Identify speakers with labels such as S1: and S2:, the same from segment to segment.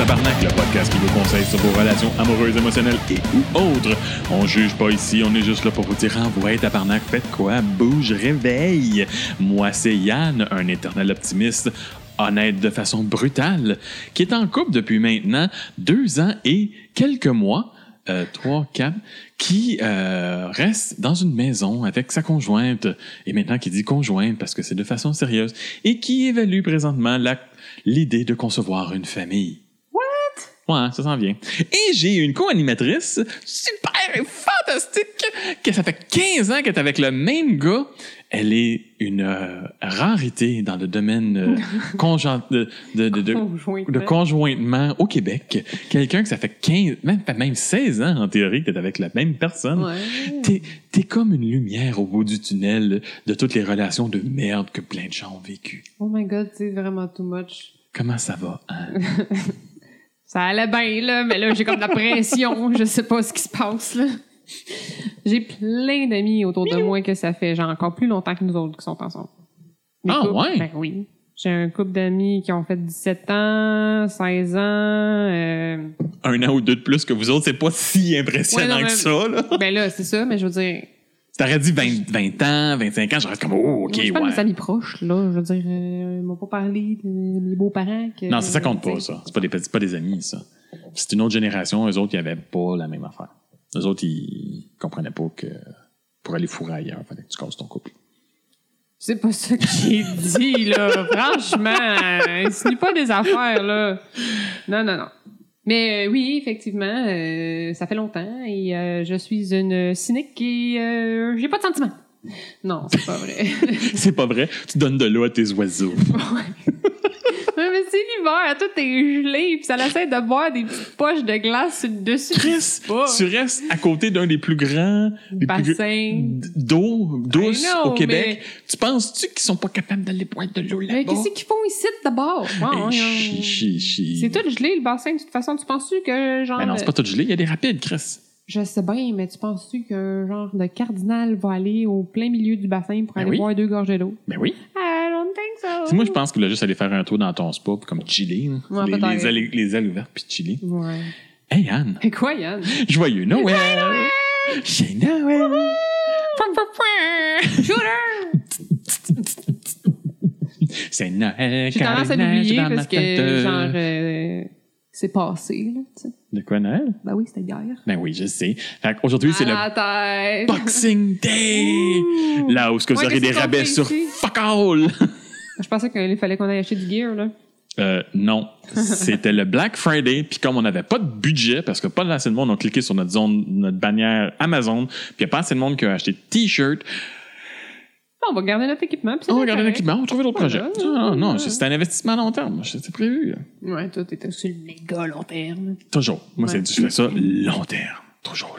S1: Tabarnak, le podcast qui vous conseille sur vos relations amoureuses, émotionnelles et ou autres. On juge pas ici, on est juste là pour vous dire Envoie Tabarnak, faites quoi, bouge, réveille. Moi c'est Yann, un éternel optimiste, honnête de façon brutale, qui est en couple depuis maintenant deux ans et quelques mois. Euh, trois, quatre, qui euh, reste dans une maison avec sa conjointe, et maintenant qui dit conjointe parce que c'est de façon sérieuse, et qui évalue présentement l'idée de concevoir une famille. What? Ouais, ça s'en vient. Et j'ai une co-animatrice super et fantastique, que ça fait 15 ans qu'elle est avec le même gars. Elle est une euh, rarité dans le domaine euh, conjoint- de, de, de, de-
S2: Conjointement.
S1: de conjointement au Québec. Quelqu'un que ça fait 15, même, même 16 ans en théorie que t'es avec la même personne.
S2: Ouais.
S1: T'es, t'es comme une lumière au bout du tunnel de toutes les relations de merde que plein de gens ont vécues.
S2: Oh my god, c'est vraiment too much.
S1: Comment ça va, Anne?
S2: Ça allait bien, là, mais là, j'ai comme de la pression. Je sais pas ce qui se passe, là. J'ai plein d'amis autour de moi que ça fait genre encore plus longtemps que nous autres qui sont ensemble. Mes
S1: Ah,
S2: couples,
S1: ouais?
S2: Ben oui. J'ai un couple d'amis qui ont fait 17 ans, 16 ans. euh,
S1: Un an ou deux de plus que vous autres, c'est pas si impressionnant
S2: Ouais, non,
S1: que ça, là.
S2: ben là, c'est ça, mais je veux dire.
S1: T'aurais dit 20, 20 ans, 25 ans, je reste comme, oh, OK,
S2: parle de mes
S1: ouais.
S2: amis proches, là. Je veux dire, euh, ils m'ont pas parlé de mes beaux-parents. que-
S1: Non, ça, ça compte pas, ça. C'est pas des, pas des amis, ça. C'est une autre génération, eux autres, ils avaient pas la même affaire. Eux autres, ils comprenaient pas que pour aller fourrer ailleurs, fallait que tu casses ton couple.
S2: C'est pas ça que j'ai dit, là. Franchement, euh, insinue pas des affaires, là. Non, non, non. Mais euh, oui, effectivement, euh, ça fait longtemps et euh, je suis une cynique et euh, j'ai pas de sentiments. Non, c'est pas vrai.
S1: C'est pas vrai. Tu donnes de l'eau à tes oiseaux.
S2: Mais c'est l'hiver, tout est gelé puis ça essaie de boire des petites poches de glace sur le dessus.
S1: Chris, tu restes à côté d'un des plus grands des plus gr-
S2: Bassin.
S1: d'eau douce
S2: know,
S1: au Québec. Tu penses-tu qu'ils sont pas capables d'aller boire de l'eau
S2: Mais
S1: là-bas?
S2: qu'est-ce qu'ils font ici d'abord? C'est tout gelé, le bassin, de toute façon. Tu penses-tu que genre.
S1: Ben non, c'est pas tout gelé. Il y a des rapides, Chris.
S2: Je sais bien, mais tu penses-tu qu'un genre de cardinal va aller au plein milieu du bassin pour
S1: Ben
S2: aller
S1: oui.
S2: boire deux gorgées d'eau?
S1: Ben oui. C'est moi, je pense que là, juste aller faire un tour dans ton spa, puis comme chiller. là.
S2: Ouais,
S1: les, les ailes, les ailes ouvertes, puis chiller.
S2: Ouais.
S1: Hey, Anne.
S2: Et quoi, Yann?
S1: Joyeux Noël! Chez Noël!
S2: Shooter!
S1: C'est Noël!
S2: J'ai tendance à l'oublier parce que, genre, euh, c'est passé, là, tu sais.
S1: De quoi, Noël?
S2: Ben oui, c'était hier.
S1: Ben oui, je sais. Fait qu'aujourd'hui, c'est le! Boxing Day!
S2: Ouh.
S1: Là où ce que vous
S2: Ouais,
S1: aurez des rabais sur
S2: ici?
S1: fuck all!
S2: Je pensais qu'il fallait qu'on aille acheter du gear, là.
S1: Euh, non. C'était le Black Friday, puis comme on n'avait pas de budget, parce que pas assez de monde ont cliqué sur notre zone, notre bannière Amazon, puis il n'y a pas assez de monde qui a acheté de t-shirts,
S2: Bon, on va garder notre équipement.
S1: on va
S2: correct.
S1: l'équipement, on va trouver d'autres projets. Non, non, non, c'est un investissement à long terme. C'était prévu.
S2: Ouais, toi, t'étais sur le méga long terme.
S1: Toujours. Moi,
S2: Ouais.
S1: c'est, je fais ça long terme. Toujours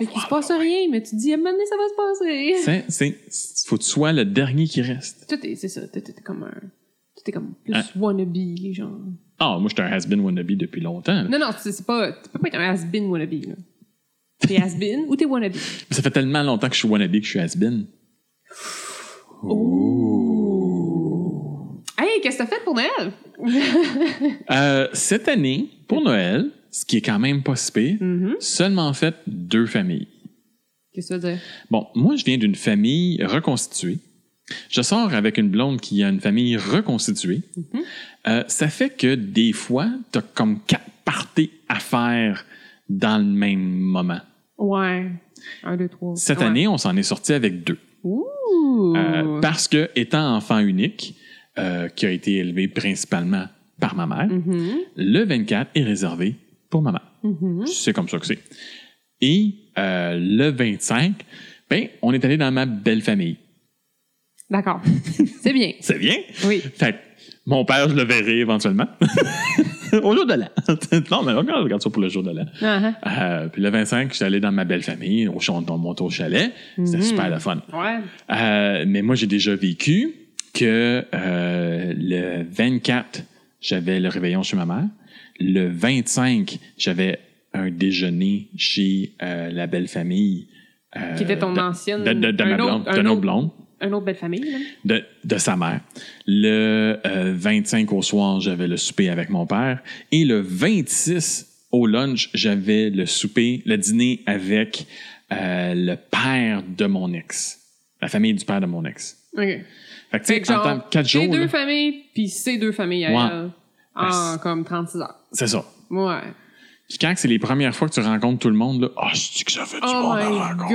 S2: Fait qu'il se passe rien, mais tu te dis, à un moment donné, ça va se passer.
S1: C'est, c'est, faut que tu sois le dernier qui reste.
S2: Tout est, c'est ça, tout est comme un. Tout est comme plus
S1: Hein?
S2: wannabe, genre.
S1: Ah, moi, j'étais un has-been wannabe depuis longtemps. là.
S2: Non, non, c'est pas. Tu peux pas être un has-been wannabe, là. T'es has-been ou t'es wannabe?
S1: Ça fait tellement longtemps que je suis wannabe que je suis has-been.
S2: Hey, qu'est-ce que t'as fait pour Noël?
S1: Euh, cette année, pour Noël, ce qui est quand même pas si pire,
S2: Mhm.
S1: seulement fait deux familles.
S2: Qu'est-ce que tu veux dire?
S1: Bon, moi, je viens d'une famille reconstituée. Je sors avec une blonde qui a une famille reconstituée.
S2: Mhm.
S1: Euh, ça fait que des fois, t'as comme quatre parties à faire dans le même moment.
S2: Ouais. Un, deux, trois.
S1: Cette
S2: Ouais.
S1: année, on s'en est sorti avec deux.
S2: Ouh!
S1: Euh, parce que, étant enfant unique, euh, qui a été élevé principalement par ma mère,
S2: Mhm.
S1: le 24 est réservé pour ma mère.
S2: Mhm.
S1: C'est comme ça que c'est. Et euh, le 25, ben, on est allé dans ma belle famille.
S2: D'accord. c'est bien.
S1: C'est bien?
S2: Oui.
S1: Fait que mon père, je le verrai éventuellement. Au jour de l'an. non, mais regarde, regarde ça pour le jour de l'an.
S2: Ah,
S1: Euh, puis le 25, j'étais allé dans ma belle famille, au on monte au chalet. C'était
S2: Mhm.
S1: super le fun.
S2: ah. Ouais.
S1: Euh, mais moi, j'ai déjà vécu que euh, le 24, j'avais le réveillon chez ma mère. Le 25, j'avais un déjeuner chez euh, la belle famille. euh,
S2: Qui était ton
S1: de-
S2: ancienne-
S1: De, de, de
S2: un
S1: ma
S2: autre-
S1: blonde,
S2: un
S1: de notre
S2: autre-
S1: blonde,
S2: Une autre belle famille, là.
S1: de, de sa mère. Le euh, 25 au soir, j'avais le souper avec mon père. Et le 26 au lunch, j'avais le souper, le dîner avec euh, le père de mon ex. La famille du père de mon ex.
S2: OK.
S1: Fait que, tu sais, en quatre jours,
S2: deux
S1: là,
S2: familles, puis ces deux familles à
S1: Ouais.
S2: elle, en
S1: Ouais,
S2: comme 36 heures.
S1: c'est ça.
S2: Ouais.
S1: Puis quand c'est les premières fois que tu rencontres tout le monde, là, ah, je dis que ça fait du
S2: Oh
S1: monde à rencontrer?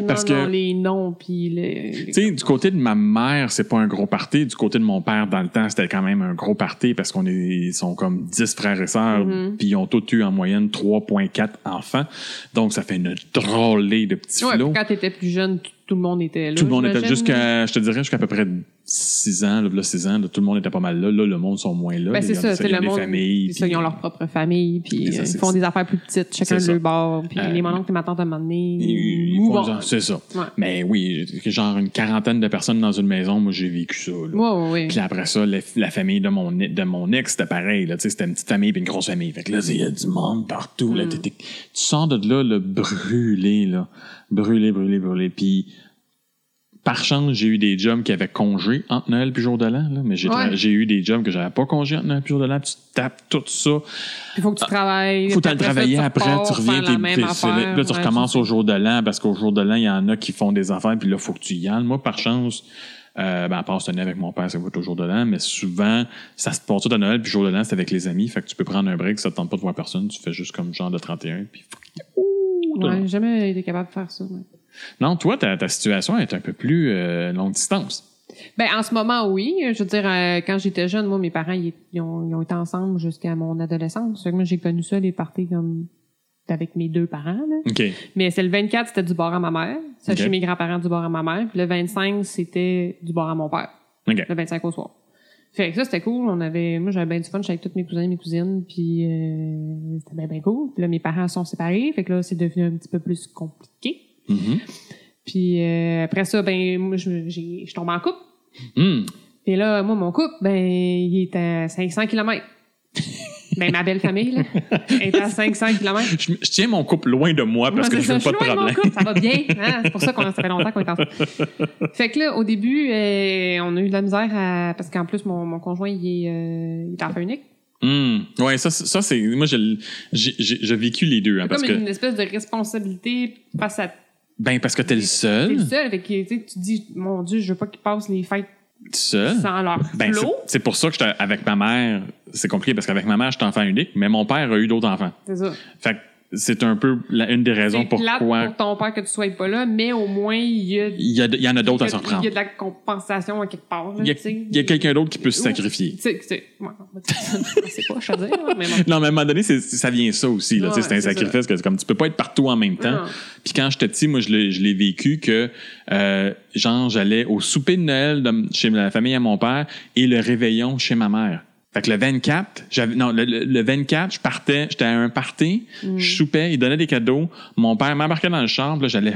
S2: god!
S1: Parce
S2: non,
S1: que-
S2: non, les noms, puis les... les-
S1: Tu sais, du côté de ma mère, c'est pas un gros party. Du côté de mon père, dans le temps, c'était quand même un gros party parce qu'on est, ils sont comme 10 frères et sœurs,
S2: Mhm.
S1: puis ils ont tous eu en moyenne 3,4 enfants. Donc, ça fait une drôlée de petits
S2: Ouais,
S1: flots.
S2: quand t'étais plus jeune, tout, le monde était là.
S1: Tout le monde était jusqu'à, je te dirais, jusqu'à peu près 6 ans, là, là 6 ans, là, tout le monde était pas mal là. Là, le monde sont moins là.
S2: Ben, c'est ça, c'est le monde.
S1: familles.
S2: ça, ils ont leur propre famille, puis
S1: ça,
S2: euh, ils font des affaires plus petites, chacun de leur bord, puis
S1: Euh,
S2: les mon oncle et ma tante à un
S1: C'est ça.
S2: Ouais.
S1: Mais oui, genre une quarantaine de personnes dans une maison, moi, j'ai vécu ça. là.
S2: Ouais, ouais, ouais.
S1: Puis après ça, la, la famille de mon, de mon ex, c'était pareil. Là, Tu sais, c'était une petite famille puis une grosse famille. Fait que là, il y a du monde partout. Là,
S2: Mm.
S1: Tu sors de là, le brûlé, là. Brûlé, brûlé, brûlé. Puis par chance, j'ai eu des jobs qui avaient congé entre Noël puis jour de l'an. là. Mais j'ai tra-
S2: Ouais.
S1: j'ai eu des jobs que j'avais pas congé entre Noël puis jour de l'an. Puis tu tapes tout ça.
S2: Il faut que tu travailles.
S1: Ah, Faut
S2: puis
S1: t'aller
S2: après ça,
S1: travailler
S2: tu
S1: après,
S2: repars
S1: tu reviens, t'es t'es-
S2: affaire.
S1: là, tu
S2: Ouais,
S1: recommences au jour de l'an parce qu'au jour de l'an, il y en a qui font des affaires, puis là, faut que tu y ailles. Moi, par chance, euh, ben, à part cette année avec mon père, ça va au jour de l'an, mais souvent, ça se passe tout à Noël, puis jour de l'an, c'est avec les amis. Fait que tu peux prendre un break, ça te tente pas de voir personne, tu fais juste comme genre de 31, puis
S2: ça. Ouais, jamais été capable de faire ça. ouais.
S1: Non, toi, ta, ta situation est un peu plus euh, longue distance.
S2: Ben, en ce moment, oui. Je veux dire, euh, quand j'étais jeune, moi, mes parents, ils, ils ont, ils ont été ensemble jusqu'à mon adolescence. Fait que moi, j'ai connu ça, les parties comme avec mes deux parents. Là. Mais c'est le 24, c'était du bord à ma mère. C'est
S1: Ok.
S2: chez mes grands-parents du bord à ma mère. Puis le 25, c'était du bord à mon père. Le 25 au soir. Fait que ça, c'était cool. On avait, moi, j'avais bien du fun. J'étais avec tous mes cousins et mes cousines. Puis euh, c'était bien, bien cool. Puis là, mes parents sont séparés. Fait que là, c'est devenu un petit peu plus compliqué.
S1: Mhm.
S2: Puis euh, après ça, ben moi, je, j'ai, je tombe en couple.
S1: Hum.
S2: Et là, moi, mon couple, ben, il est à 500 km. ben, ma belle famille, là, est à 500 km.
S1: Je, je tiens mon couple loin de moi parce que je veux pas de problème.
S2: ça va bien. Hein? C'est pour ça qu'on ça fait longtemps qu'on est ensemble. Fait que là, au début, euh, on a eu de la misère à... Parce qu'en plus, mon, mon conjoint, il est, euh, il est enfant unique.
S1: Hum. Ouais, ça, ça c'est. Moi, j'ai j'ai- j'ai vécu les deux. Hein,
S2: C'est
S1: parce
S2: comme
S1: que,
S2: une espèce de responsabilité face à...
S1: ben, parce que t'es le
S2: T'es
S1: seul.
S2: le seul. Fait que, tu te dis, mon Dieu, je veux pas qu'ils passent les fêtes
S1: Seul?
S2: sans leur
S1: Ben, c'est-
S2: flot.
S1: c'est pour ça que j'étais avec ma mère, c'est compliqué parce qu'avec ma mère, j'étais enfant unique, mais mon père a eu d'autres enfants.
S2: C'est ça.
S1: Fait que c'est un peu la- une des raisons
S2: C'est
S1: pourquoi
S2: pour ton père que tu sois pas là, mais au moins, il y a...
S1: il y, a- il y en a d'autres à s'en reprendre.
S2: Il y a de la compensation à quelque part. là,
S1: Il y a, quelqu'un d'autre qui peut se sacrifier.
S2: Tu sais, tu sais, ouais, c'est pas, je veux dire, mais bon.
S1: Non, mais à un moment donné, c'est- ça vient ça aussi.
S2: Ouais,
S1: c'est un
S2: c'est
S1: sacrifice que c'est comme tu peux pas être partout en même temps. Puis quand j'étais petit, moi, je l'ai je l'ai vécu que, euh, genre, j'allais au souper de Noël de- chez la famille à mon père et le réveillon chez ma mère. Fait que le 24, j'avais, non, le, le- le 24, je partais, j'étais à un party,
S2: Mm.
S1: je soupais, il donnait des cadeaux. Mon père m'embarquait dans le chambre, j'allais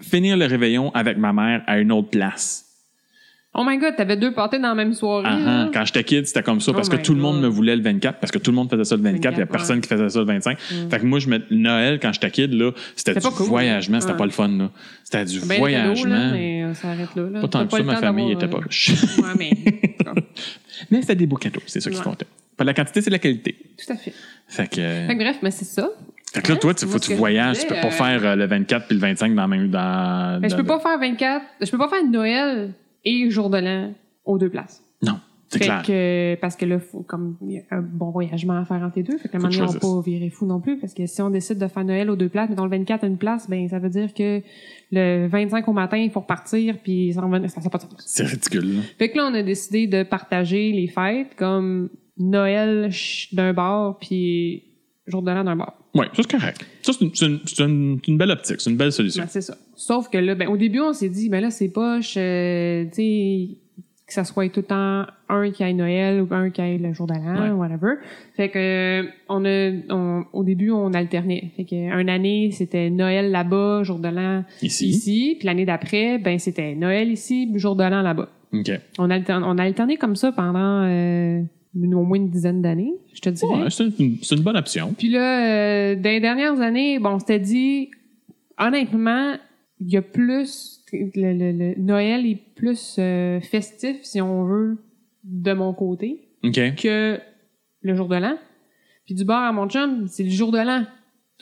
S1: finir le réveillon avec ma mère à une autre place.
S2: Oh my god, t'avais deux parties dans la même soirée.
S1: Ah. Quand j'étais kid, c'était comme ça parce
S2: Oh
S1: que
S2: my
S1: tout le monde me voulait le 24 parce que tout le monde faisait ça le 24, il y a
S2: 24,
S1: personne
S2: ouais.
S1: qui faisait ça le 25. Fait que moi, je me, Noël, quand j'étais kid, là, c'était du
S2: pas cool.
S1: voyagement, c'était
S2: Ouais.
S1: pas le fun, là. C'était du
S2: Ben,
S1: voyagement.
S2: là, mais euh, ça arrête là. là.
S1: Pas tant que ça, ma famille était pas
S2: euh,
S1: riche.
S2: Ouais, mais.
S1: Mais c'était des beaux cadeaux, c'est ça qui comptait. Pas la quantité, c'est la qualité.
S2: Tout à fait.
S1: Fait que,
S2: Fait que bref, mais c'est ça.
S1: fait que là, toi, tu, faut que
S2: que
S1: tu voyages, tu peux pas
S2: euh,
S1: faire euh, le 24 puis le 25 dans la même, dans,
S2: Mais je peux pas faire 24. Je peux pas faire Noël et jour de l'an aux deux places.
S1: Non, c'est clair.
S2: que, parce que là, faut comme il y a un bon voyagement à faire entre les deux. Fait que maintenant, on pas virer fou non plus. Parce que si on décide de faire Noël aux deux places, mais dans le 24 à une place, ben ça veut dire que le 25 au matin, il faut repartir, puis ça revenir. Ça, ça pas de sens.
S1: C'est ridicule, là.
S2: Fait que là, on a décidé de partager les fêtes comme Noël d'un bar, puis jour de l'an d'un bar.
S1: Ouais, ça, c'est correct. Ça, c'est une, une- une- belle optique, c'est une belle solution.
S2: Ben, c'est ça. Sauf que là, ben, au début, on s'est dit, ben là, c'est poche, euh, tu sais, que ça soit tout le temps un qui aille Noël ou un qui aille le jour de l'an,
S1: Ouais.
S2: whatever. Fait que, euh, on a, on- au début, on alternait. Fait que, une année, c'était Noël là-bas, jour de l'an
S1: Ici.
S2: ici. Puis l'année d'après, ben, c'était Noël ici, jour de l'an là-bas.
S1: OK.
S2: On, alterne, on a alterné comme ça pendant euh, une- au moins une dizaine d'années, je te dirais.
S1: Ouais, c'est une, bonne option.
S2: Puis là, euh, dans les dernières années, bon, on s'était dit, honnêtement, il y a plus, le, le- le- Noël est plus euh, festif, si on veut, de mon côté,
S1: OK.
S2: que le jour de l'an. Puis du bord à mon chum, c'est le jour de l'an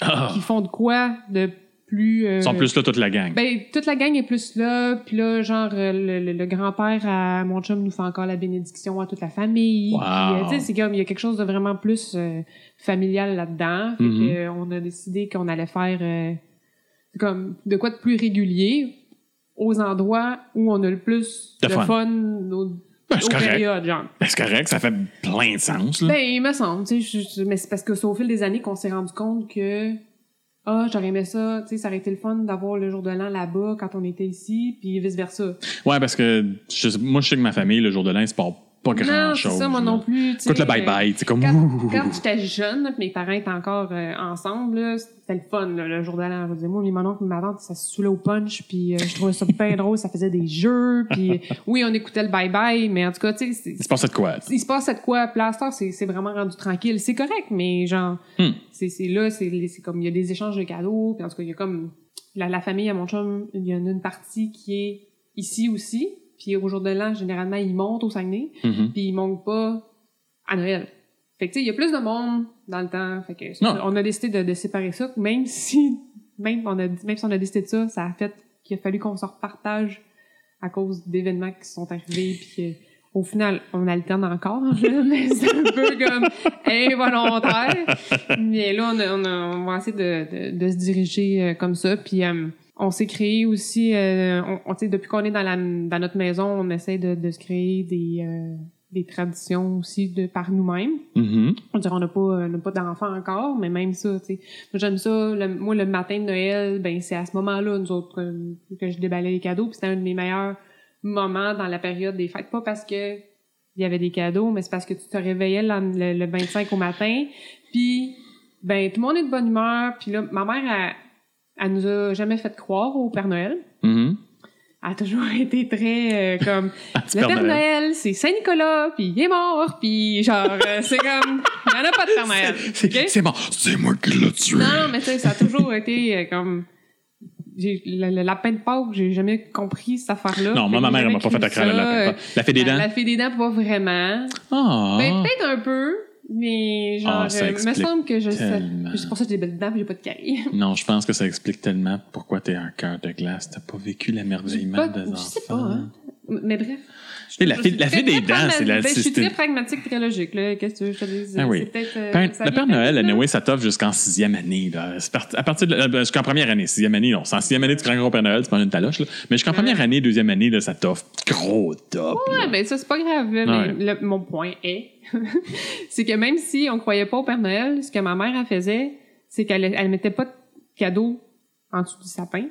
S1: Ah,
S2: qui font de quoi de plus... euh,
S1: ils sont plus là, toute la gang.
S2: ben, toute la gang est plus là, puis là, genre, euh, le, le- le grand-père à mon chum nous fait encore la bénédiction à toute la famille.
S1: Wow.
S2: Puis, euh, tu sais, c'est comme, il y a quelque chose de vraiment plus euh, familial là-dedans. Fait
S1: Mhm.
S2: que, on a décidé qu'on allait faire euh, comme de quoi de plus régulier aux endroits où on a le plus
S1: De
S2: de,
S1: fun.
S2: fun, aux,
S1: Ben, c'est correct.
S2: périodes, genre.
S1: Ben, c'est correct, ça fait plein de sens. Là.
S2: Ben, il me semble, tu sais, mais c'est parce que c'est au fil des années qu'on s'est rendu compte que ah, j'aurais aimé ça, tu sais, ça aurait été le fun d'avoir le jour de l'an là-bas quand on était ici, puis vice-versa.
S1: Ouais, parce que je- moi, je sais que ma famille, le jour de l'an, il se passe pas
S2: Non, c'est
S1: grand-chose.
S2: ça, moi non plus.
S1: Écoute le bye-bye, c'est comme...
S2: Quand, quand j'étais jeune, mes parents étaient encore euh, ensemble, là, c'était le fun, là, le jour de l'an. Je dire, moi, mon oncle et ma tante, ça se saoulait au punch, puis euh, je trouvais ça bien drôle, ça faisait des jeux, puis oui, on écoutait le bye-bye, mais en tout cas, tu sais,
S1: Il
S2: c'est-
S1: se passe de quoi?
S2: il se passe de quoi? Plaster, c'est c'est vraiment rendu tranquille. C'est correct, mais genre,
S1: Hmm.
S2: c'est c'est là, c'est c'est comme, il y a des échanges de cadeaux, puis en tout cas, il y a comme, la, la famille à mon chum, il y en a une partie qui est ici aussi, puis au jour de l'an, généralement, ils montent au Saguenay,
S1: Mhm.
S2: puis ils montent pas à Noël. Fait que, tu sais, il y a plus de monde dans le temps, fait que,
S1: Non.
S2: on a décidé de, de séparer ça, même si, même, on a, même si on a décidé de ça, ça a fait qu'il a fallu qu'on se repartage à cause d'événements qui sont arrivés, puis au final, on alterne encore, mais c'est un peu comme involontaire. Mais là, on, a- on, a- on va essayer de, de, de se diriger euh, comme ça. Puis euh, on s'est créé aussi, euh, on, on- tu sais, depuis qu'on est dans, la, dans notre maison, on essaie de, de se créer des, euh, des traditions aussi de par nous-mêmes.
S1: Mhm.
S2: On dirait on n'a pas, on n'a pas d'enfants encore, mais même ça, tu sais. Moi, j'aime ça. Le- moi, le matin de Noël, ben c'est à ce moment-là, nous autres, euh, que je déballais les cadeaux. Puis c'était un de mes meilleurs moments dans la période des fêtes. Pas parce que il y avait des cadeaux, mais c'est parce que tu te réveillais le, le- le 25 au matin. Puis, ben, tout le monde est de bonne humeur. Puis là, ma mère, elle, nous a jamais fait croire au Père Noël.
S1: Mhm.
S2: Elle a toujours été très euh, comme
S1: Petit
S2: le
S1: Père
S2: Père
S1: Noël.
S2: Noël, c'est Saint-Nicolas, puis il est mort, puis genre, euh, c'est comme, il y en a pas de Père Noël.
S1: C'est
S2: ok?
S1: c'est moi qui l'ai tué.
S2: Non, mais tu sais, ça a toujours été euh, comme, j'ai, le, le lapin de Pâques, j'ai jamais compris cette affaire-là.
S1: Non, moi, ma mère, elle m'a pas fait le
S2: cru ça,
S1: lapin.
S2: euh,
S1: La fée des
S2: La,
S1: dents?
S2: la fée des dents, pas vraiment.
S1: Ah!
S2: Ben, peut-être un peu, mais genre,
S1: Ah,
S2: euh, me semble que je sais. C'est pour ça que j'ai des belles dents, j'ai pas de caries.
S1: Non, je pense que ça explique tellement pourquoi t'es un cœur de glace. T'as pas vécu l'émerveillement des
S2: je
S1: enfants.
S2: sais pas, hein. Mais bref.
S1: La
S2: suis
S1: la fée des dents, c'est la-
S2: ben, Je suis très pragmatique, très logique, là. Qu'est-ce que tu veux que je te dise?
S1: Ah oui.
S2: Euh,
S1: Père-
S2: ça
S1: le Père Noël,
S2: là.
S1: anyway, ça t'offre jusqu'en sixième année. Là. Part- à partir de, euh, jusqu'en première année. Sixième année, non. C'est en sixième année, tu crains gros Père Noël, tu prends une taloche. Là. Mais jusqu'en première année, deuxième année, là, ça t'offre gros top.
S2: Ouais, mais ça, c'est pas grave. là, mais le- mon point est, c'est que même si on croyait pas au Père Noël, ce que ma mère, elle faisait, c'est qu'elle elle mettait pas de cadeaux en dessous du sapin.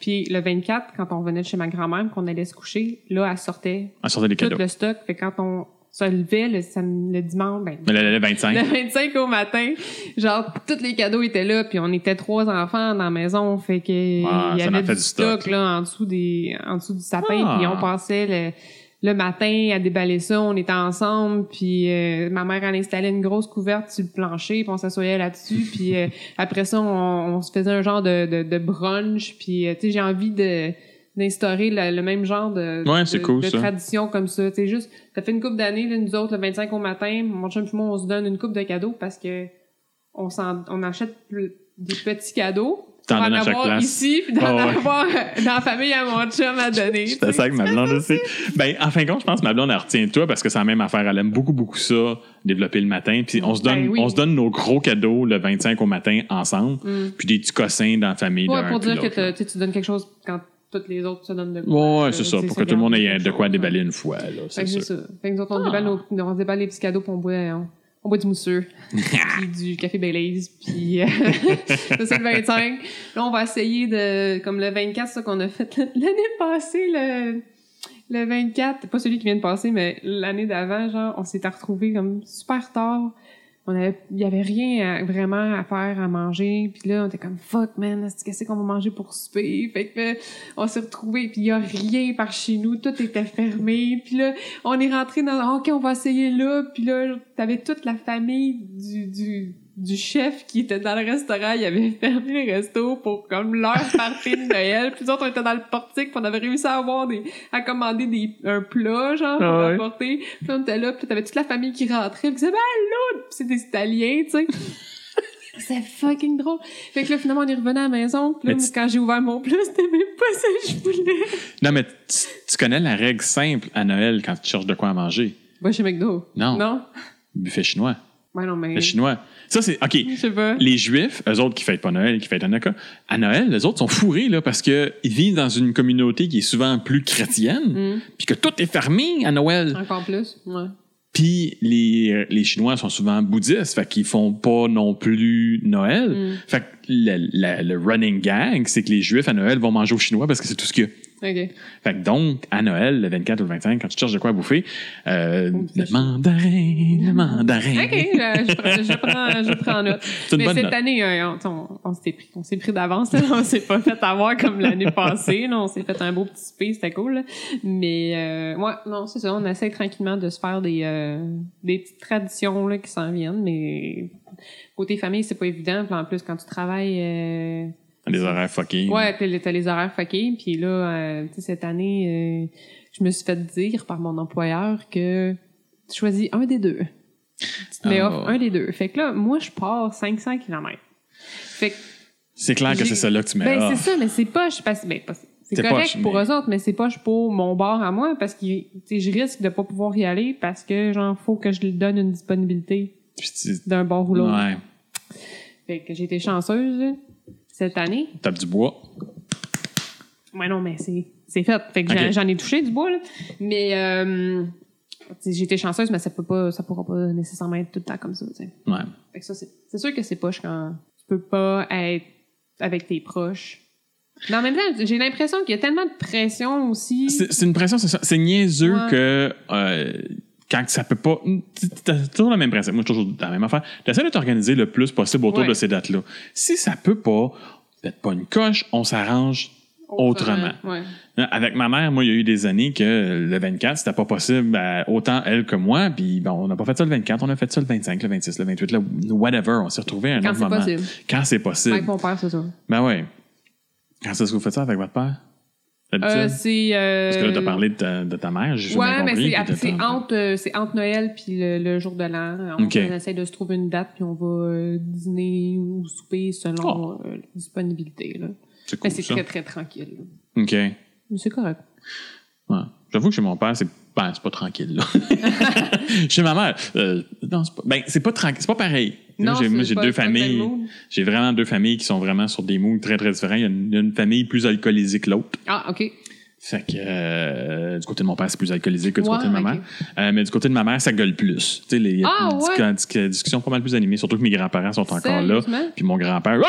S2: Puis le 24, quand on venait de chez ma grand-mère, qu'on allait se coucher, là, elle sortait
S1: On sortait des
S2: tout
S1: cadeaux.
S2: le stock. Fait quand on se levait le, sam- le dimanche, ben,
S1: le, le 25.
S2: le 25 au matin, genre, tous les cadeaux étaient là, puis on était trois enfants dans la maison, fait que il y avait du
S1: du
S2: stock,
S1: stock.
S2: là, en dessous des, en dessous du sapin,
S1: Ah.
S2: puis on passait le, le matin à déballer ça, on était ensemble, puis euh, ma mère elle installait une grosse couverte sur le plancher, puis on s'assoyait là-dessus, puis euh, après ça on, on se faisait un genre de, de, de brunch, puis euh, tu sais j'ai envie de d'instaurer le, le même genre de,
S1: Ouais, c'est
S2: de-
S1: cool,
S2: de
S1: ça.
S2: tradition comme ça. Tu juste, ça fait une couple d'années, nous autres, le 25 au matin, mon chum et moi, on se donne une coupe de cadeaux parce que on, s'en, on achète plus- des petits cadeaux.
S1: T'en
S2: pour en
S1: donnes à chaque
S2: avoir
S1: place.
S2: ici, puis d'en
S1: ouais.
S2: avoir euh, dans la famille à mon chum à donner.
S1: Je ça avec ma blonde aussi. Ben, en fin de compte, je pense que ma blonde, elle retient de toi parce que c'est la même affaire. Elle aime beaucoup, beaucoup ça, développer le matin. Puis on se donne,
S2: Ben oui.
S1: on se donne nos gros cadeaux le 25 au matin ensemble.
S2: Mm.
S1: Puis des petits cossins dans la famille.
S2: Ouais, pour dire que tu donnes quelque chose quand toutes les autres se donnent de quoi.
S1: ouais, c'est ça. Pour que tout le monde ait de quoi déballer une fois, là. C'est
S2: que
S1: ça.
S2: Fait que nous autres, on, déballe nos- on déballe les petits cadeaux, puis on boit, on, on boit du mousseux, puis du café Baileys, puis euh, ça, c'est le 25. Là, on va essayer de, comme le 24, ça qu'on a fait l'année passée, le, le 24, pas celui qui vient de passer, mais l'année d'avant, genre, on s'était retrouvés comme super tard. Il y avait rien à- vraiment à faire, à manger. Puis là, on était comme fuck man, est-ce- qu'est-ce qu'on va manger pour souper? Fait que on s'est retrouvés, puis il y a rien par chez nous, tout était fermé. Puis là, on est rentré dans ok, on va essayer là. Puis là, t'avais toute la famille du du du chef qui était dans le restaurant, il avait fermé le resto pour comme leur partie de Noël. Puis nous autres, on était dans le portique, puis on avait réussi à avoir des, à commander des, un plat, genre, pour
S1: Ah ouais.
S2: apporter. Puis on était là, puis t'avais toute la famille qui rentrait, puis disait, ben! Puis c'est des Italiens, tu sais. C'est fucking drôle. Fait que là, finalement, on est revenu à la maison. Puis là,
S1: Mais
S2: quand j'ai ouvert mon plat, c'était même pas ça que je voulais.
S1: Non, mais tu, tu connais la règle simple à Noël quand tu cherches de quoi à manger?
S2: Va chez McDo.
S1: Non.
S2: Non?
S1: Buffet chinois.
S2: Ouais, non, mais.
S1: Le chinois. Ça, c'est. OK. Les Juifs, eux autres qui fêtent pas Noël et qui fêtent Hanukkah, à Noël, les autres sont fourrés là, parce qu'ils vivent dans une communauté qui est souvent plus chrétienne,
S2: Mm.
S1: puis que tout est fermé à Noël.
S2: Encore plus. Ouais.
S1: Puis les, les Chinois sont souvent bouddhistes, fait qu'ils font pas non plus Noël.
S2: Mm.
S1: Fait que le, le- le running gag, c'est que les Juifs à Noël vont manger au Chinois parce que c'est tout ce qu'il y a.
S2: OK.
S1: Fait que donc, à Noël, le 24 ou le 25, quand tu cherches de quoi bouffer, euh,
S2: Au
S1: le mandarin, le mandarin.
S2: OK, euh, je, prends, je, prends, je prends note. Mais cette
S1: note.
S2: année, euh, on, on, on s'est pris, on s'est pris d'avance. On s'est pas fait avoir comme l'année passée. là. On s'est fait un beau petit space, c'était cool. là. Mais euh, ouais, non, c'est ça. On essaie tranquillement de se faire des, euh, des petites traditions là, qui s'en viennent. Mais côté famille, c'est pas évident. Puis en plus, quand tu travailles...
S1: Des horaires fuckés.
S2: Ouais, puis t'as les horaires fuckés. Puis là, euh, tu sais, cette année, euh, je me suis fait dire par mon employeur que tu choisis un des deux. Tu te mets
S1: Ah.
S2: off un des deux. Fait que là, moi, je pars 500 km. Fait que,
S1: C'est clair que c'est celle-là que tu mets
S2: ben,
S1: là.
S2: c'est ça, mais c'est poche. Parce, ben, pas- c'est correct
S1: poche,
S2: pour
S1: mais-
S2: eux autres, mais c'est poche pour mon bar à moi parce que je risque de pas pouvoir y aller parce que, genre, faut que je lui donne une disponibilité d'un bar ou l'autre.
S1: Ouais.
S2: Fait que j'ai été chanceuse là, cette année.
S1: Tape du bois.
S2: Ouais, non, mais c'est, c'est fait. Fait que j'en- ai touché du bois, là. Mais, euh, j'ai été chanceuse, mais ça peut pas, ça pourra pas nécessairement être tout le temps comme ça, tu sais.
S1: Ouais.
S2: Fait que ça, c'est, c'est sûr que c'est poche quand tu peux pas être avec tes proches. Mais en même temps, j'ai l'impression qu'il y a tellement de pression aussi.
S1: C'est c'est une pression, c'est. C'est niaiseux
S2: Ouais.
S1: que euh, quand ça peut pas. T'as toujours la même principe. Moi, je suis toujours dans la même affaire. T'essaies de t'organiser le plus possible autour
S2: Ouais.
S1: de ces dates-là. Si ça peut pas, faites pas une coche, on s'arrange autrement.
S2: Ouais.
S1: Avec ma mère, moi, il y a eu des années que le 24, c'était pas possible, ben, autant elle que moi. Puis bon, on n'a pas fait ça le 24, on a fait ça le 25, le 26, le 28, le whatever. On s'est retrouvés à un
S2: Quand
S1: autre
S2: c'est
S1: moment.
S2: possible.
S1: Quand c'est possible.
S2: Avec mon père, c'est ça.
S1: Ben ouais. Quand est-ce que vous faites ça avec votre père?
S2: Euh, c'est, euh,
S1: Parce que là, t'as parlé de ta, de ta mère, j'ai
S2: Ouais, mais c'est, entre, euh, c'est entre Noël puis le, le jour de l'an. On,
S1: Ok.
S2: on essaie de se trouver une date puis on va dîner ou souper selon euh, la disponibilité. Là.
S1: C'est
S2: Mais c'est très, très tranquille. là.
S1: OK.
S2: Mais c'est correct.
S1: Ouais. J'avoue que chez mon père, c'est ben, c'est pas tranquille, là. chez ma mère, euh, non, c'est pas, ben, c'est pas tranquille, c'est pas pareil.
S2: Non,
S1: moi, j'ai, moi, j'ai deux familles. J'ai vraiment deux familles qui sont vraiment sur des moods très, très différents. Il y a une, il y a une famille plus alcoolisée que l'autre.
S2: Ah, OK.
S1: Fait que euh, du côté de mon père, c'est plus alcoolisé que du côté de ma mère. Euh, mais du côté de ma mère, ça gueule plus. Tu sais, les, il y a
S2: Ah, ouais?
S1: discu- discu- discussion pas mal plus animée, surtout que mes grands-parents sont encore là. Puis mon grand-père.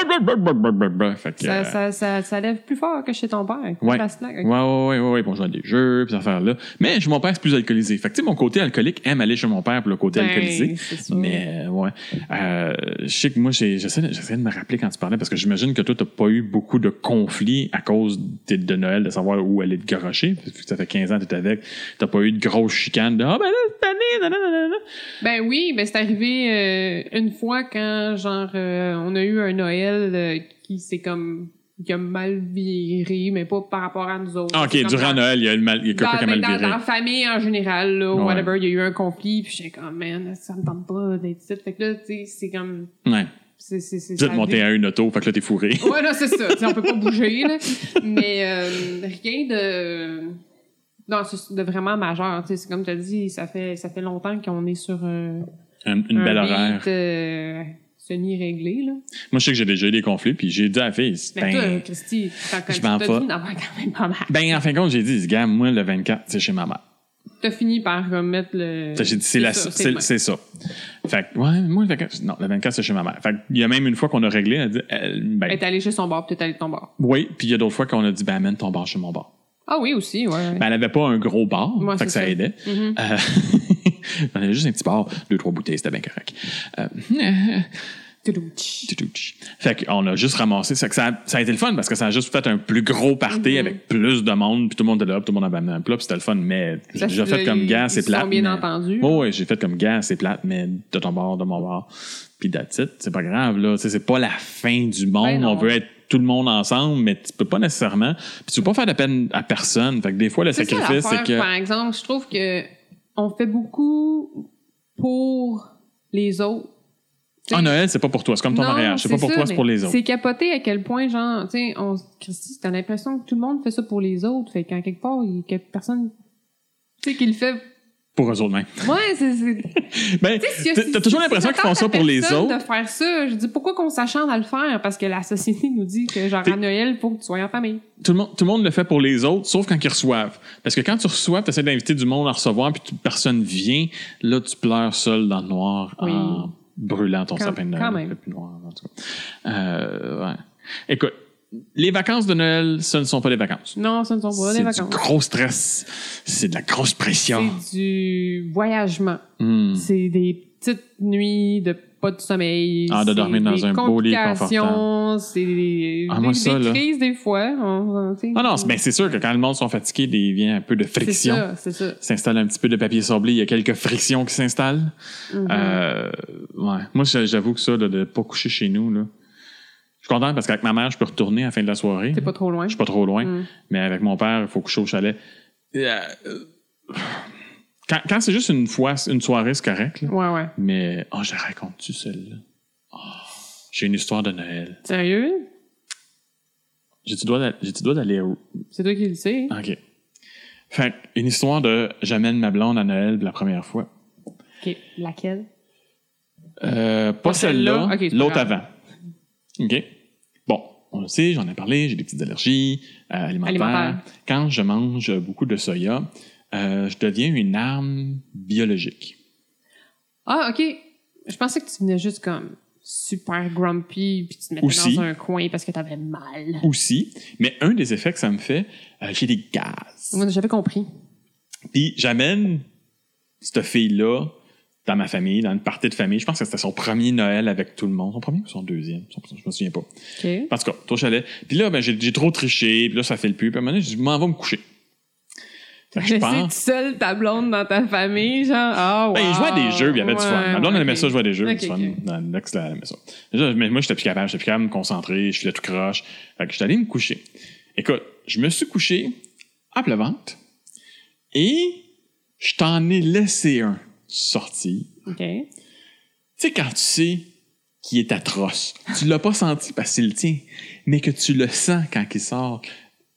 S1: Fait que,
S2: Ça,
S1: euh,
S2: ça, ça, ça lève plus fort que chez ton père.
S1: Ouais.
S2: La snack, ok.
S1: Ouais, ouais, ouais, ouais, ouais, pour jouer à des jeux, puis ces affaires-là. Mais chez mon père, c'est plus alcoolisé. Fait que, tu sais, mon côté alcoolique aime aller chez mon père pour le côté
S2: Ben,
S1: alcoolisé. Mais, ouais. Euh, je sais que moi, j'essaie de, me rappeler quand tu parlais, parce que j'imagine que toi, t'as pas eu beaucoup de conflits à cause de, de Noël, de savoir où aller te garocher. Parce que ça fait 15 ans que t'es avec. T'as pas eu de grosses chicanes de, ah, ben là, cette année, nanana.
S2: Ben oui, ben c'est arrivé euh, une fois quand, genre, euh, on a eu un Noël euh, qui s'est comme qui a mal viré, mais pas par rapport à nous autres.
S1: Ah, OK, durant Noël, il y a, le mal, il y a quelqu'un qui a mal
S2: ben, dans,
S1: viré.
S2: dans la famille en général, là,
S1: Ouais.
S2: whatever, il y a eu un conflit, puis j'étais comme, man, ça me tente pas d'être ici. Fait que là, tu sais, c'est comme...
S1: Ouais.
S2: C'est, c'est, c'est,
S1: Tu vas
S2: ça
S1: te monter à une auto, fait que là, t'es fourré.
S2: Ouais, là, c'est ça. Tu sais, on peut pas bouger, là. Mais euh, rien de... Non, c'est de vraiment majeur. Tu sais, c'est comme tu as dit, ça fait, ça fait longtemps qu'on est sur un,
S1: Une,
S2: un
S1: belle
S2: beat,
S1: horaire.
S2: euh, semi-réglé, là.
S1: Moi, je sais que j'ai déjà eu des conflits, puis j'ai dit à la fille, ben,
S2: toi, Christy, t'as
S1: je
S2: t'as quand même pas mal.
S1: Ben, en fin de compte, j'ai dit, gars, moi, le 24, c'est chez ma mère.
S2: T'as fini par remettre le...
S1: J'ai dit, c'est
S2: ça,
S1: c'est
S2: le
S1: c'est ça. Fait que, ouais, moi, le 24, non, le 24, c'est chez ma mère. Fait il y a même une fois qu'on a réglé, elle a dit, elle, ben,
S2: est allée chez son bar, puis t'es allé de ton bar.
S1: oui, puis il y a d'autres fois qu'on a dit, ben, amène ton bar chez mon bar.
S2: Ah oui, aussi, ouais.
S1: Ben, elle avait pas un gros bar,
S2: Ouais,
S1: fait que ça,
S2: ça.
S1: aidait. Euh, On avait juste un petit bar, deux, trois bouteilles, c'était bien correct. Euh. Fait qu'on a juste ramassé. Ça, ça, a, ça a été le fun parce que ça a juste fait un plus gros party
S2: Mhm.
S1: avec plus de monde, puis tout le monde était là, tout le monde avait amené un plat, puis c'était le fun. Mais j'ai déjà fait comme gars, c'est plate.
S2: bien
S1: mais-. Ouais, ouais, j'ai fait comme gars, c'est plate, mais de ton bord, de mon bord. Puis it. C'est pas grave, là. C'est pas la fin du monde.
S2: Ben.
S1: On veut être tout le monde ensemble, mais tu peux pas nécessairement. Puis tu peux pas faire de peine à personne. Fait que des fois, le sacrifice, c'est que.
S2: Par exemple, je trouve que on fait beaucoup pour les autres.
S1: Ah, Noël, c'est pas pour toi. C'est comme ton
S2: non,
S1: mariage. C'est pas pour
S2: ça,
S1: toi, c'est pour les autres.
S2: C'est capoté à quel point, genre, tu sais, on, Christy, t'as l'impression que tout le monde fait ça pour les autres. Fait qu'en quelque part, il y a personne, tu sais, qui le fait.
S1: Pour eux autres mêmes.
S2: Ouais, c'est.
S1: Ben,
S2: si-
S1: t'as toujours
S2: si-
S1: l'impression
S2: si
S1: qu'ils font ça pour les autres.
S2: de faire ça, je dis pourquoi qu'on s'acharne à le faire? Parce que la société nous dit que genre à Noël, faut que tu sois en famille.
S1: Tout le, monde, tout le monde le fait pour les autres, sauf quand ils reçoivent. Parce que quand tu reçois, tu essaies d'inviter du monde à recevoir, puis personne vient, là, tu pleures seul dans le noir
S2: Oui.
S1: en brûlant ton
S2: Quand-
S1: sapin de Noël.
S2: même.
S1: Le plus noir, en tout cas. Euh, ouais. Écoute, les vacances de Noël, ce ne sont pas des vacances.
S2: Non, ce ne sont pas des
S1: C'est du
S2: vacances.
S1: gros stress. C'est de la grosse pression.
S2: C'est du voyagement.
S1: Hmm.
S2: C'est des petites nuits de pas de sommeil.
S1: Ah, de
S2: c'est
S1: dormir dans un beau lit
S2: complications, C'est des,
S1: Ah,
S2: des-
S1: ça,
S2: des crises des fois. on-.
S1: Ah non, c'est ben, c'est sûr que quand le monde sont fatigués, il vient un peu de
S2: C'est
S1: friction.
S2: ça, c'est ça.
S1: s'installe un petit peu de papier sablé, il y a quelques frictions qui s'installent.
S2: Mhm.
S1: Euh, ouais. Moi, j'a- j'avoue que ça, de ne pas coucher chez nous, là. Je suis content parce qu'avec ma mère, je peux retourner à la fin de la soirée.
S2: C'est pas trop loin.
S1: Je suis pas trop loin.
S2: Mm.
S1: Mais avec mon père, il faut coucher au chalet. Euh, euh, quand quand c'est juste une fois, une soirée, c'est correct. là.
S2: Ouais, ouais.
S1: Mais, oh, je la raconte-tu celle-là? Oh, j'ai une histoire de Noël.
S2: Sérieux?
S1: J'ai-tu droit d'aller où?
S2: C'est toi qui le sais.
S1: OK. Fait une histoire de j'amène ma blonde à Noël la première fois.
S2: OK. Laquelle?
S1: Euh, pas
S2: Pas celle-là?
S1: l'autre avant. OK. Bon, on le sait, j'en ai parlé, j'ai des petites allergies euh, alimentaires. Quand je mange beaucoup de soya, euh, je deviens une arme biologique.
S2: Ah, OK. Je pensais que tu venais juste comme super grumpy puis tu te mettais
S1: Aussi.
S2: dans un coin parce que t'avais mal.
S1: Aussi, mais un des effets que ça me fait, euh, j'ai des gaz.
S2: Moi, j'avais compris.
S1: Puis j'amène cette fille-là dans ma famille, dans une partie de famille. Je pense que c'était son premier Noël avec tout le monde. Son premier ou son deuxième? Son- Je me souviens pas.
S2: OK.
S1: En tout cas, toi, chalet. Puis là, ben, j'ai trop triché, puis là, ça fait le plus. Puis à un moment donné, je m'en vais me coucher. Fait que je pense.
S2: seule ta blonde dans ta famille, genre, ah,
S1: Ben,
S2: wow.
S1: il jouait à des jeux, il y avait du fun.
S2: Ouais,
S1: Ma blonde, elle aimait ça, jouer à des jeux.
S2: Ok,
S1: du fun.
S2: ok.
S1: Dans l'ex, elle aimait ça. Mais moi, j'étais plus capable. J'étais plus capable de me concentrer. Je faisais tout croche. Fait que j'étais allé me coucher. Écoute, je me suis couché à pleuvante et je t'en ai laissé un sorti.
S2: OK.
S1: Tu sais, quand tu sais qu'il est atroce, tu l'as pas senti parce que c'est le tien, mais que tu le sens quand il sort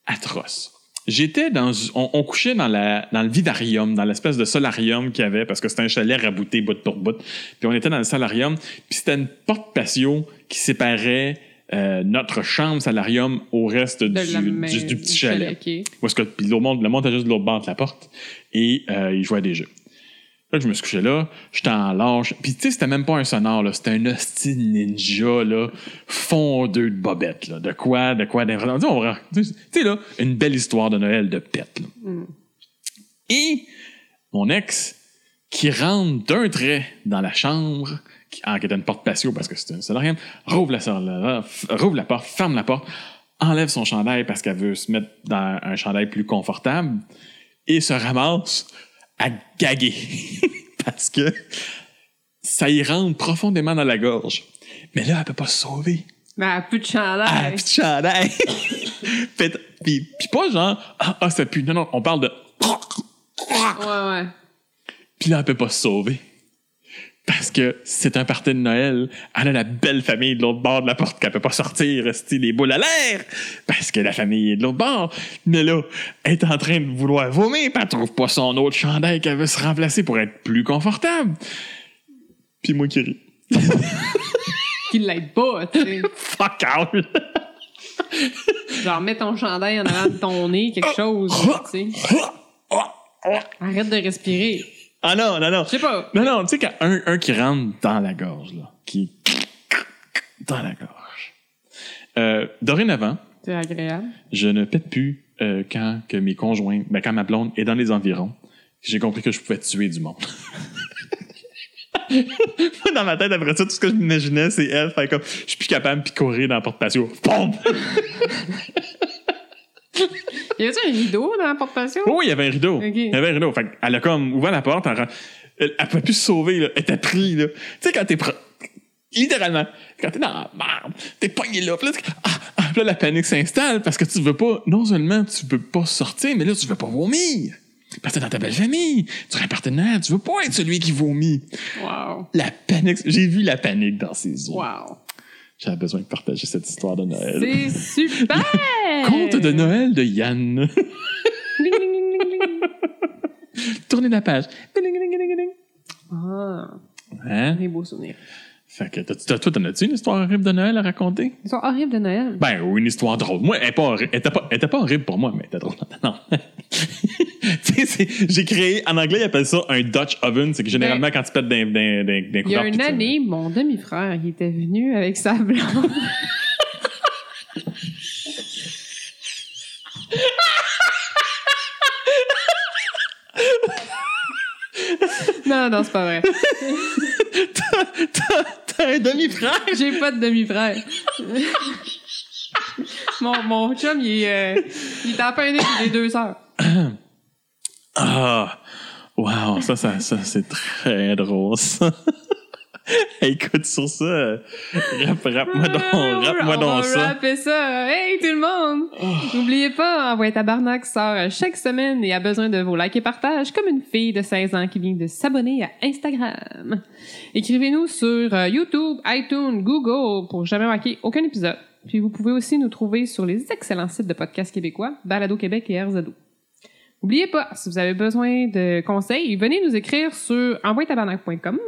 S1: atroce. J'étais dans, on, on couchait dans, la, dans le vivarium, dans l'espèce de solarium qu'il y avait, parce que c'était un chalet rabouté bout pour bout. Puis on était dans le solarium, puis c'était une porte patio qui séparait euh, notre chambre salarium au reste du, du- petit chalet. Où est-ce que puis le monde, le monde était juste de l'autre bord de la porte et euh, il jouait à des jeux. Là, je me suis couché là, j'étais en lâche. Puis tu sais, c'était même pas un sonore, là. C'était un hostie ninja, là, fondeux de bobette, là. De quoi, de quoi, d'un- Tu sais, on va- tu sais, là, une belle histoire de Noël de pète, là.
S2: Mm.
S1: Et mon ex, qui rentre d'un trait dans la chambre, qui, ah, qui était une porte patio parce que c'était un solarium, rouvre la- rouvre la porte, ferme la porte, enlève son chandail parce qu'elle veut se mettre dans un chandail plus confortable et se ramasse à gaguer parce que ça y rentre profondément dans la gorge. Mais là, elle peut pas se sauver.
S2: Mais elle a plus de chandail.
S1: Ah, petit chandail! puis, puis, puis pas genre, ah, ah, ça pue. Non, non, on parle de.
S2: Ouais, ouais.
S1: Puis là, elle peut pas se sauver. Parce que c'est un party de Noël. Elle a la belle famille de l'autre bord de la porte qu'elle peut pas sortir, rester les boules à l'air. Parce que la famille est de l'autre bord. Mais là, elle est en train de vouloir vomir, puis elle trouve pas son autre chandail qu'elle veut se remplacer pour être plus confortable. Puis moi qui ris.
S2: Qui l'aide pas, tu sais.
S1: Fuck out!
S2: Genre, mets ton chandail en avant de ton nez, quelque chose, tu sais. Arrête de respirer.
S1: Ah non, non, non.
S2: Je sais pas.
S1: Non, non, tu sais, qu'un un, un qui rentre dans la gorge, là. Qui. Dans la gorge. Euh, dorénavant,
S2: C'est agréable.
S1: je ne pète plus euh, quand que mes conjoints, ben, quand ma blonde est dans les environs. J'ai compris que je pouvais tuer du monde. Dans ma tête, après ça, tout ce que je m'imaginais, c'est elle faire comme, je suis plus capable, puis courir dans la porte patio.
S2: Y avait-tu un rideau dans la porte-patio?
S1: Oh, il y avait un rideau. Il y avait un rideau. Fait elle a comme ouvert la porte. Elle, elle, elle pouvait plus se sauver. Là. Elle était prise. Tu sais, quand t'es... Littéralement. Quand t'es dans la merde, t'es pogné là. Puis là, ah, ah, là, la panique s'installe parce que tu veux pas... Non seulement tu veux pas sortir, mais là, tu veux pas vomir. Parce que dans ta belle famille. Tu es un partenaire. Tu veux pas être celui qui vomit.
S2: Wow.
S1: La panique... J'ai vu la panique dans ses yeux.
S2: Wow.
S1: J'avais besoin de partager cette histoire de Noël.
S2: C'est super!
S1: Conte de Noël de Yann. Tournez la page.
S2: Ah,
S1: Hein?
S2: des beaux souvenirs.
S1: Fait que, t'as- t'as- toi, t'en as-tu une histoire horrible de Noël à raconter?
S2: Ils sont horribles de Noël?
S1: Ben, ou une histoire drôle. Moi, elle, est pas elle était pas, elle était pas horrible pour moi, mais elle était drôle. Non. J'ai créé, en anglais, ils appellent ça un Dutch oven. C'est que généralement, quand tu pètes d'un, d'un, d'un, d'un
S2: Il y a une année, mon demi-frère, il était venu avec sa blonde. non, non, c'est pas vrai.
S1: T'as, t'as un demi-frère?
S2: J'ai pas de demi-frère. mon, mon chum, il est, euh, il est en plein des deux sœurs.
S1: Ah! Wow, ça, ça, ça, c'est très drôle, ça. Écoute, sur ça, euh, rap, rap-moi donc,
S2: Ah,
S1: rap-moi
S2: on
S1: donc ça.
S2: Rapper ça. Hey, tout le monde! N'oubliez pas, Envoyez Tabarnak sort chaque semaine et a besoin de vos likes et partages comme une fille de 16 ans qui vient de s'abonner à Instagram. Écrivez-nous sur euh, YouTube, iTunes, Google pour jamais manquer aucun épisode. Puis vous pouvez aussi nous trouver sur les excellents sites de podcasts québécois, Balado Québec et RZO. N'oubliez pas, si vous avez besoin de conseils, venez nous écrire sur envoyetabarnak.com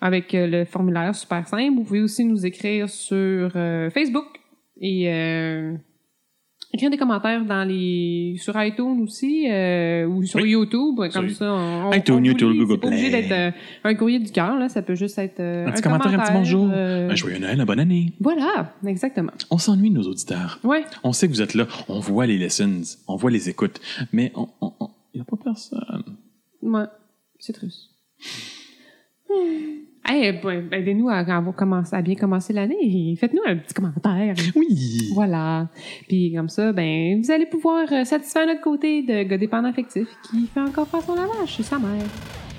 S2: avec euh, le formulaire super simple. Vous pouvez aussi nous écrire sur euh, Facebook et euh, écrire des commentaires dans les sur iTunes aussi euh, ou sur
S1: Oui.
S2: YouTube comme
S1: Sur
S2: ça. On,
S1: iTunes,
S2: on
S1: YouTube. Google
S2: C'est pas obligé
S1: Play.
S2: d'être un courrier du cœur là, ça peut juste être
S1: Un petit commentaire, un petit bonjour. Un joyeux Noël, une bonne année.
S2: Voilà, exactement.
S1: On s'ennuie de nos auditeurs.
S2: Ouais.
S1: On sait que vous êtes là. On voit les lessons. On voit les écoutes. Mais on, personne.
S2: Ouais, c'est triste. Hey, ben, aidez-nous à, à commencer- à bien commencer l'année. Faites-nous un petit commentaire.
S1: Oui.
S2: Voilà. Puis comme ça, ben, vous allez pouvoir euh, satisfaire notre côté de gars dépendant affectif qui fait encore faire son lavage chez sa mère.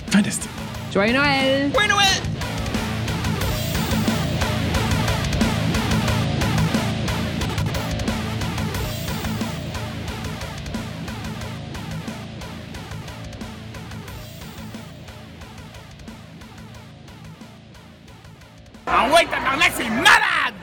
S1: Fantastique.
S2: Joyeux Noël!
S1: Joyeux Noël!
S3: Tabarnak, c'est malade!